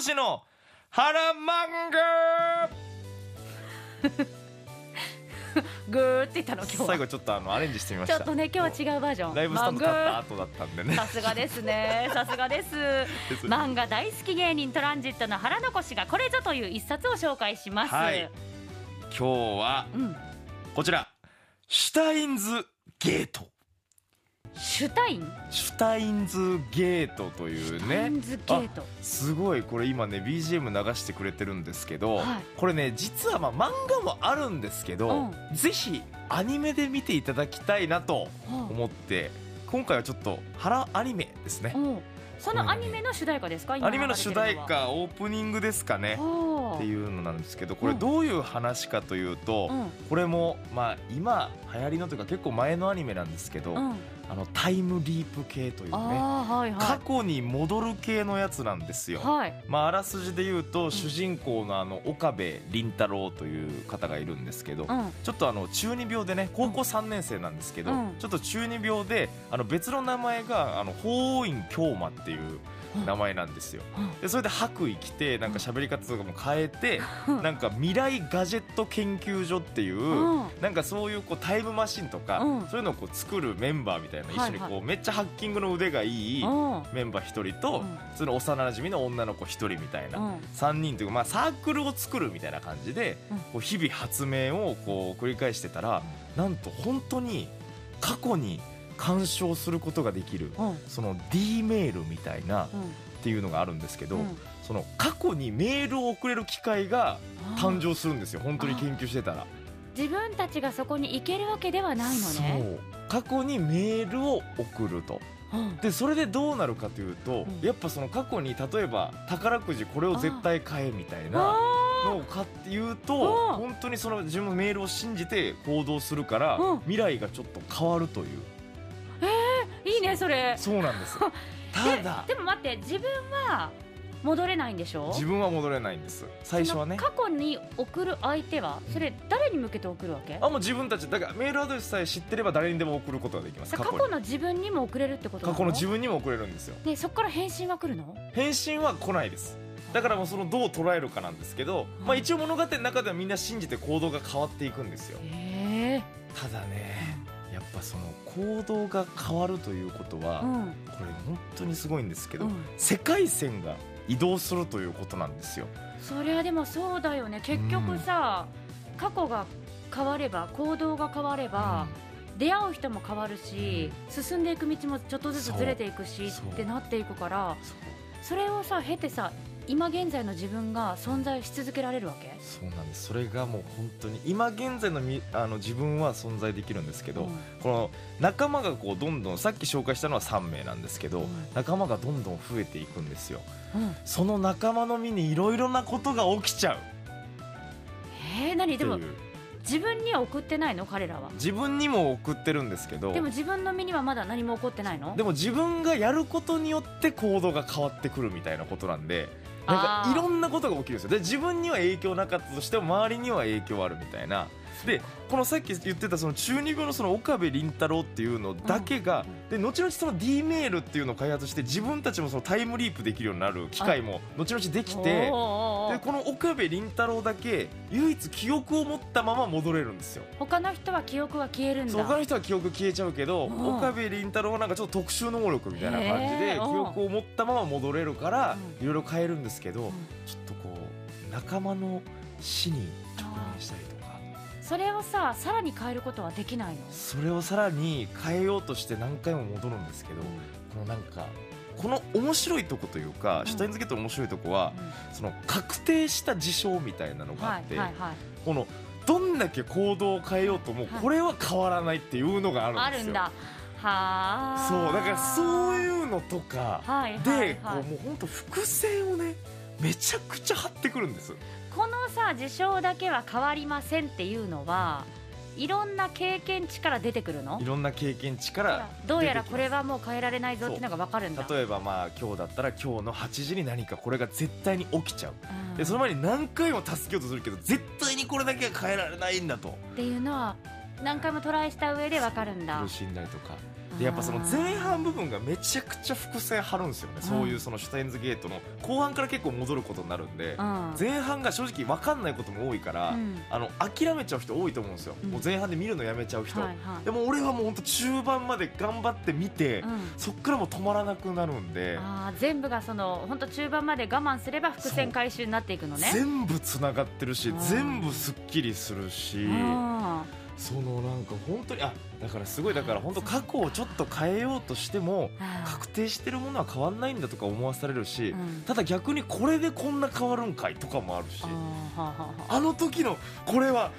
越の原漫画グー。って言ったの今日は。最後ちょっとあのアレンジしてみました。ちょっとね今日は違うバージョン。ライブスタンド立ったマン後だったんでね。さすがですね。さすがです。漫画大好き芸人トランジットの原残しがこれぞという一冊を紹介します、はい。今日はうん、こちら。シュタインズゲートシュタインシュタインズゲートというね。シュタインズゲート。すごいこれ今ね BGM 流してくれてるんですけど、はい。これね実はまあ漫画もあるんですけど、うぜひアニメで見ていただきたいなと思って今回はちょっと原アニメですね。うん。そのアニメの主題歌ですか？今アニメの主題歌オープニングですかね。っていうのなんですけどこれうん。どういう話かというと、うん。これもまあ今流行りのというか結構前のアニメなんですけど、うん、あのタイムリープ系というねはいは過去に戻る系のやつなんですよ。い。はい。まあ、あらすじで言うと、主人公のあの岡部倫太郎という方がいるんですけど、うん。ちょっとあの中二病でね高校3年生なんですけど、うん。ちょっと中二病であの別の名前があの法院京馬っていう名前なんですよ。でそれで白衣着てなんか喋り方とかも変えて、うん。なんか未来ガジェット研究所っていう、うん。なんかそういうこうタイムマシンとか、うん。そういうのをこう作るメンバーみたいな一緒にこう、はいはめっちゃハッキングの腕がいいうん。メンバー1人と、うん。普通の幼馴染の女の子1人みたいな、うん。3人というか、まあ、サークルを作るみたいな感じで、うん。こう日々発明をこう繰り返してたらなんと本当に過去に干渉することができるうん。その D メールみたいなっうん。ていうのがあるんですけど、うん。その過去にメールを送れる機会が誕生するんですよ。本当に研究してたら。自分たちがそこに行けるわけではないのそね。う。過去にメールを送ると。うん。でそれでどうなるかというと、うん。やっぱその過去に例えば宝くじこれを絶対買えみたいなあ。のを買って言ううん。と本当にその自分のメールを信じて行動するからうん。未来がちょっと変わるという。ーいいねそれ。そうなんです。ただ。でも待って自分は戻れないんでしょ？自分は戻れないんです。最初はね。過去に送る相手は？それ誰に向けて送るわけ？あもう自分たち。だからメールアドレスさえ知ってれば誰にでも送ることができます。過去の自分にも送れるってことなの？過去の自分にも送れるんですよ。でそこから返信は来るの？返信は来ないです。だからもうそのどう捉えるかなんですけど、まあ、一応物語の中ではみんな信じて行動が変わっていくんですよ。へえ。ただねやっぱその行動が変わるということは、うん。これ本当にすごいんですけど、うん。世界線が移動するということなんですよ。そりゃでもそうだよね。結局さ、過去が変われば行動が変われば、出会う人も変わるし進んでいく道もちょっとずつずれていくしってなっていくからそれをさ経てさ今現在の自分が存在し続けられるわけ？そうなんです。それがもう本当に今現在のみあの自分は存在できるんですけど、うん。この仲間がこうどんどんさっき紹介したのは3名なんですけど、うん。仲間がどんどん増えていくんですよ。うん。その仲間の身にいろいろなことが起きちゃう。えー、何？でも自分には送ってないの？彼らは？自分にも送ってるんですけど。でも自分の身にはまだ何も起こってないの？でも自分がやることによって行動が変わってくるみたいなことなんでなんかいろんなことが起きるんですよ。で自分には影響なかったとしても周りには影響あるみたいな。でこのさっき言ってたその中二病のその岡部倫太郎っていうのだけが、で後々その D メールっていうのを開発して自分たちもそのタイムリープできるようになる機会も後々できてでこの岡部倫太郎だけ唯一記憶を持ったまま戻れるんですよ。他の人は記憶が消えるんだ。そう他の人は記憶消えちゃうけどうん。岡部倫太郎はなんかちょっと特殊能力みたいな感じで記憶を持ったまま戻れるからうん。いろいろ変えるんですけどうん。ちょっとこう仲間の死に直面したりとか。それをささらに変えることはできないの？それをさらに変えようとして何回も戻るんですけどこのなんかこの面白いとこというかん。シュタインズゲートの面白いとこはその確定した事象みたいなのがあはいってこのどんだけ行動を変えようともはい。これは変わらないっていうのがあるんですよ。あるんだ。はあ。そうだからそういうのとかで、はい。こうもう本当伏線をねめちゃくちゃ張ってくるんです。このさ事象だけは変わりませんっていうのはいろんな経験値から出てくるの？いろんな経験値からどうやらこれはもう変えられないぞっていうのが分かるんだ。例えばまあ今日だったら今日の8時に何かこれが絶対に起きちゃう。うん。でその前に何回も助けようとするけど絶対にこれだけは変えられないんだと。っていうのは何回もトライした上で分かるんだ。苦しんだりとかでやっぱその前半部分がめちゃくちゃ伏線張るんですよね、うん。そういうそのシュタインズゲートの後半から結構戻ることになるんで、うん。前半が正直分かんないことも多いから、うん。あの諦めちゃう人多いと思うんですよ、うんもう前半で見るのやめちゃう人、はいはい。でも俺はもう本当中盤まで頑張って見て、うん。そっからもう止まらなくなるんで、あー全部がその本当中盤まで我慢すれば伏線回収になっていくのね。全部つながってるしうん。全部すっきりするし、うんそのなんか本当にあだからすごいだから本当過去をちょっと変えようとしても確定してるものは変わんないんだとか思わされるし、うん。ただ逆にこれでこんな変わるんかいとかもあるしあの時のこれは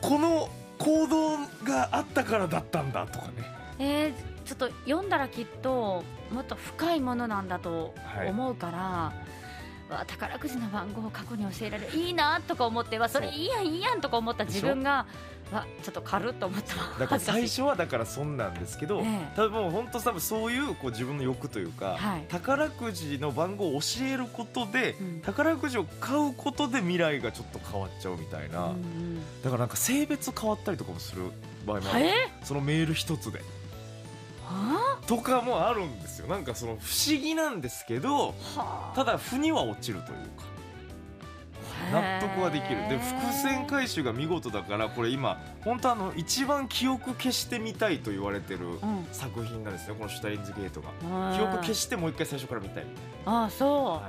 この行動があったからだったんだとかね。えーちょっと読んだらきっともっと深いものなんだとはい思うから、わ宝くじの番号を過去に教えられる。いいなとか思ってわそれいいやんいいやんとか思った自分がわちょっと軽っと思った。だから最初はだからそんなんですけど、ええ。多分もう本当多分そういうこう自分の欲というか、はい。宝くじの番号を教えることで、うん。宝くじを買うことで未来がちょっと変わっちゃうみたいな、うんうん。だからなんか性別変わったりとかもする場合もある。え？そのメール一つで。はとかもあるんですよ。なんかその不思議なんですけどただ負には落ちるというか納得はできる。で伏線回収が見事だからこれ今本当あの一番記憶消してみたいと言われてるうん。作品なんですねこのシュタインズゲートが。うん。記憶消してもう一回最初から見たい。ああそう、な、は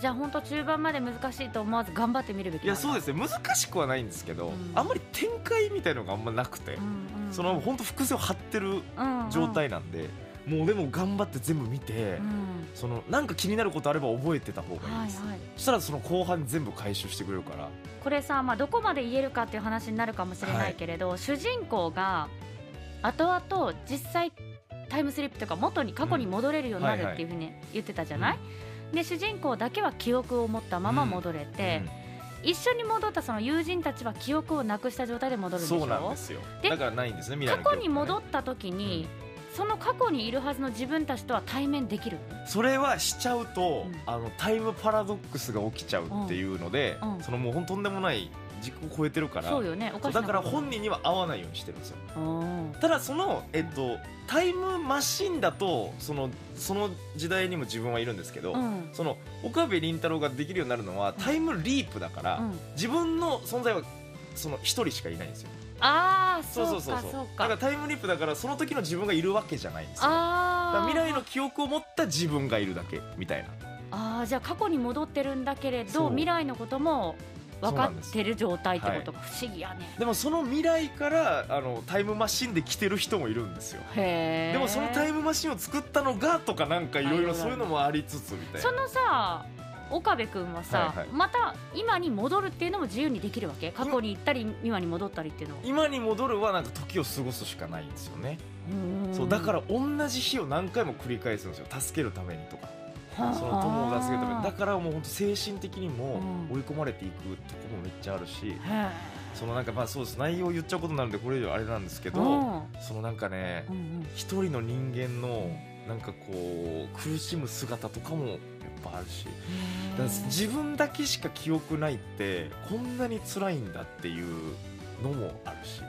じゃあ本当中盤まで難しいと思わず頑張ってみるべきい、いやそうですすね。難しくはないんですけど、うん。あんまり展開みたいのがあんまなくて、うんうん、その本当伏線を張ってる状態なんで、もうでも頑張って全部見て、うん、うんそのなんか気になることあれば覚えてた方がいいです、はいはい。そしたらその後半全部回収してくれるから。これさ、まあ、どこまで言えるかっていう話になるかもしれないけれど、主人公が後々実際タイムスリップとか元に過去に戻れるようになるっていうふうに言ってたじゃない、で主人公だけは記憶を持ったまま戻れて、一緒に戻ったその友人たちは記憶をなくした状態で戻るんでしょ？そうなんですよ。でだからないんですね未来過去に戻った時に、その過去にいるはずの自分たちとは対面できる。それはしちゃうと、うん。あのタイムパラドックスが起きちゃうっていうので、うん。うん。そのもうほんとんでもない時空を超えてるからそうよね。だから本人には合わないようにしてるんですよ。うん。ただその、えっと、タイムマシンだとそのその時代にも自分はいるんですけど、うん。その岡部倫太郎ができるようになるのはタイムリープだから、うん。自分の存在はその一人しかいないんですよああそそうそうそうそう。だからタイムリープだからその時の自分がいるわけじゃないんですよ。ああ未来の記憶を持った自分がいるだけみたいなああじゃあ過去に戻ってるんだけれど未来のことも分かってる状態ってことか、不思議やね。でもその未来からあのタイムマシンで来てる人もいるんですよ。でもそのタイムムマシンを作ったのがとかなんかいろいろそういうのもありつつみたいな。そのさ岡部君はさ、はいはい。また今に戻るっていうのも自由にできるわけ？過去に行ったり今に戻ったりっていうのは。今に戻るはなんか時を過ごすしかないんですよね。うん。そうだから同じ日を何回も繰り返すんですよ。助けるためにとか。はあ。その友を助けるために。だからもう本当精神的にもうん。追い込まれていくとこもめっちゃあるしそのなんかまあそうです。内容を言っちゃうことになるんでこれ以上あれなんですけどうんそのなんかねうんうん。一人の人間のなんかこう苦しむ姿とかもぱあるし。自分だけしか記憶ないってこんなに辛いんだっていうのもあるし。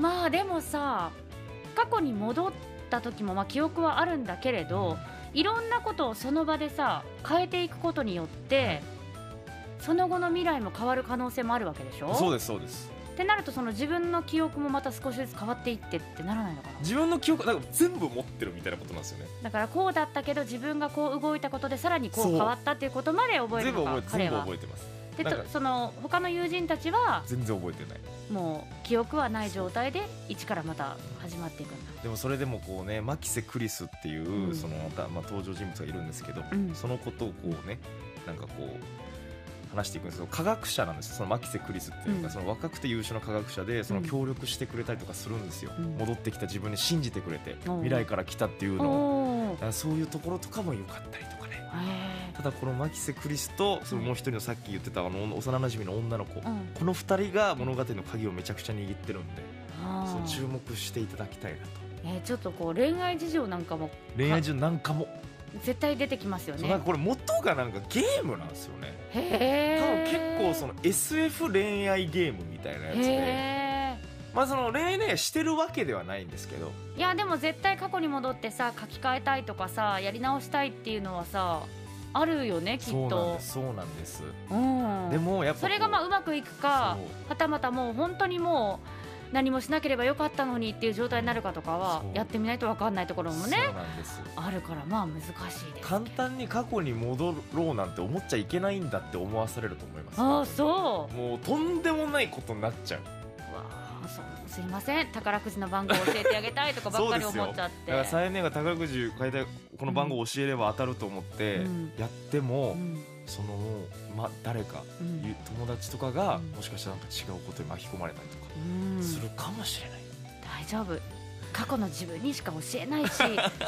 まあでもさ過去に戻った時もまあ記憶はあるんだけれどいろんなことをその場でさ変えていくことによってその後の未来も変わる可能性もあるわけでしょ？そうですそうですってなるとその自分の記憶もまた少しずつ変わっていってってならないのかな？自分の記憶なんか全部持ってるみたいなことなんですよね。だからこうだったけど自分がこう動いたことでさらにこう変わったっていうことまで覚える全部の覚えて全部か彼は。覚えてます。でその他の友人たちは？全然覚えてない。もう記憶はない状態で一からまた始まっていくんだ。でもそれでもこうねマキセ・クリスっていう、うん。そのまた、まあ、登場人物がいるんですけど、うん。そのことをこうねなんかこう話していくんですけど科学者なんですよ。そのマキセ・クリスっていうのが、うん。その若くて優秀な科学者でその協力してくれたりとかするんですよ、うん。戻ってきた自分に信じてくれて未来から来たっていうのを。そういうところとかも良かったりとかね。へただこのマキセ・クリスとそのもう一人のさっき言ってたあの幼馴染の女の子、えうん。この二人が物語の鍵をめちゃくちゃ握ってるんで、そう注目していただきたいなと。えーちょっとこう恋愛事情なんかも。恋愛中なんかも、絶対出てきますよね。なんかこれ元がなんかゲームなんですよね。へ多分え結構その SF 恋愛ゲームみたいなやつで。へまあその恋愛ねしてるわけではないんですけど。いやでも絶対過去に戻ってさ書き換えたいとかさやり直したいっていうのはさあるよねきっそうなんとですそうなんです。うん。でもやっぱそれがまあうまくいくかはたまたもう本当にもう何もしなければよかったのにっていう状態になるかとかはやってみないと分かんないところもねあるからまあ難しいです。簡単に過去に戻ろうなんて思っちゃいけないんだって思わされると思います。ああそう。もうとんでもないことになっちゃう。うわあそう。すいません。宝くじの番号教えてあげたいとかばっかり思っちゃって。だから再年が宝くじ買いたいこの番号を教えれば当たると思ってうん。やっても、うんそのま誰か、うん。ゆ友達とかが、うん。もしかしたらなんか違うことに巻き込まれたりとかうん。するかもしれない、大丈夫。過去の自分にしか教えないし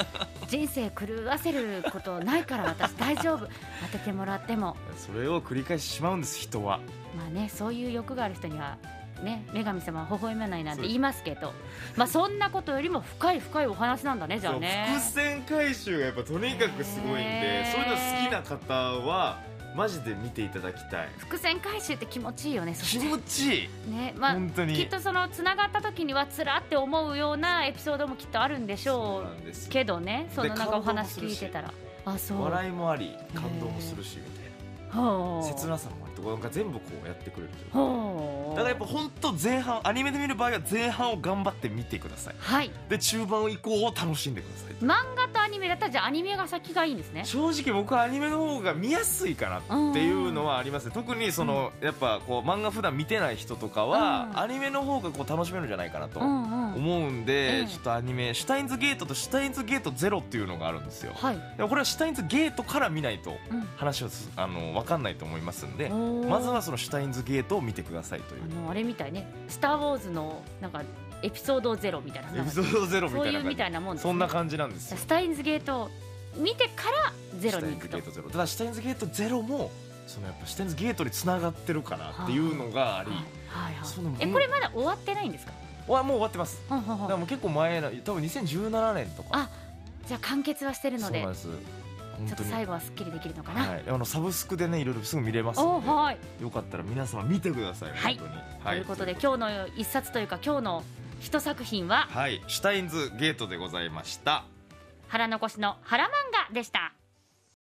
人生狂わせることないから私大丈夫。当ててもらっても。それを繰り返してしまうんです人は。まあねそういう欲がある人にはね女神様は微笑まないなんて言いますけどまあそんなことよりも深い深いお話なんだねじゃあね。伏線回収がやっぱとにかくすごいんでそういうの好きな方はマジで見ていただきたい。伏線回収って気持ちいいよね気持ちいい。ねまあ本当に。きっとそのつながった時にはつらって思うようなエピソードもきっとあるんでしょうけどねそのなんかお話聞いてたら。あそう。笑いもあり感動もするしみたいな。切なさもありとかなんか全部こうやってくれるというかだからやっぱ本当前半アニメで見る場合は前半を頑張って見てください。はい。で中盤以降を楽しんでください。漫画とアニメだったらじゃあアニメが先がいいんですね。正直僕はアニメの方が見やすいかなっていうのはありますね。特にその、やっぱこう漫画普段見てない人とかは、うん。アニメの方がこう楽しめるんじゃないかなとうんうん。思うんで、うんちょっとアニメ「シュタインズゲート」と「シュタインズゲートゼロ」っていうのがあるんですよ。はい、でもこれはシュタインズゲートから見ないとうん話はすあの分かんないと思いますんでまずはそのシュタインズゲートを見てくださいという。あれみたいね「スター・ウォーズ」のなんかエピソードゼロみたいな。エピソードゼロみそういうみたいなもんです、ね、そんな感じなんですよ。スタインズゲートを見てからゼロに行くと。ンズゲートゼロ。ただシュタインズゲートゼロもそのやっぱシュタインズゲートにつながってるかなっていうのがあり、はい。はいそのはいえこれまだ終わってないんですか？わもう終わってます。ほんほんほん。だからもう結構前な多分2017年とか。あじゃあ完結はしてるのでそうなんです。ちょっと最後はすっきりできるのかな、はい、あのサブスクでねいろいろすぐ見れますので。おはい。よかったら皆様見てください。はい。本当に、ということで今日の一冊というか今日の一作品は？はい。シュタインズゲートでございました。腹残しの腹漫画でした